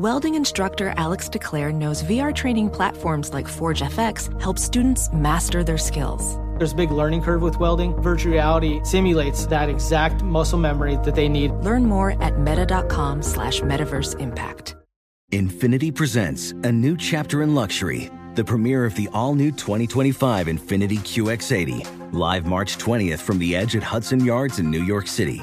Welding instructor Alex DeClaire knows VR training platforms like Forge FX help students master their skills. There's a big learning curve with welding. Virtual reality simulates that exact muscle memory that they need. Learn more at meta.com slash metaverse impact. Infiniti presents a new chapter in luxury, the premiere of the all-new 2025 Infiniti QX80, live March 20th from the edge at Hudson Yards in New York City,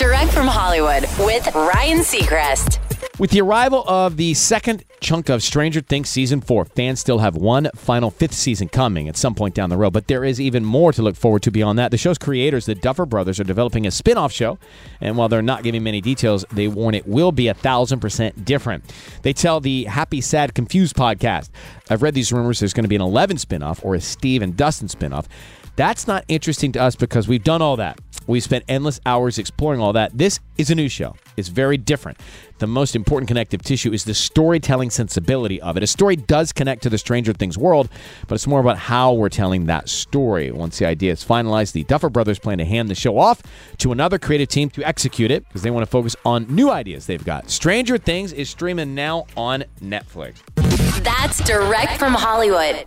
Direct from Hollywood with Ryan Seacrest. With the arrival of the second chunk of Stranger Things season four, fans still have one final fifth season coming at some point down the road, but there is even more to look forward to beyond that. The show's creators, the Duffer Brothers, are developing a spin off show, and while they're not giving many details, they warn it will be a thousand percent different. They tell the Happy, Sad, Confused podcast I've read these rumors there's going to be an 11 spin off or a Steve and Dustin spin off. That's not interesting to us because we've done all that. We've spent endless hours exploring all that. This is a new show. It's very different. The most important connective tissue is the storytelling sensibility of it. A story does connect to the Stranger Things world, but it's more about how we're telling that story. Once the idea is finalized, the Duffer Brothers plan to hand the show off to another creative team to execute it because they want to focus on new ideas they've got. Stranger Things is streaming now on Netflix. That's direct from Hollywood.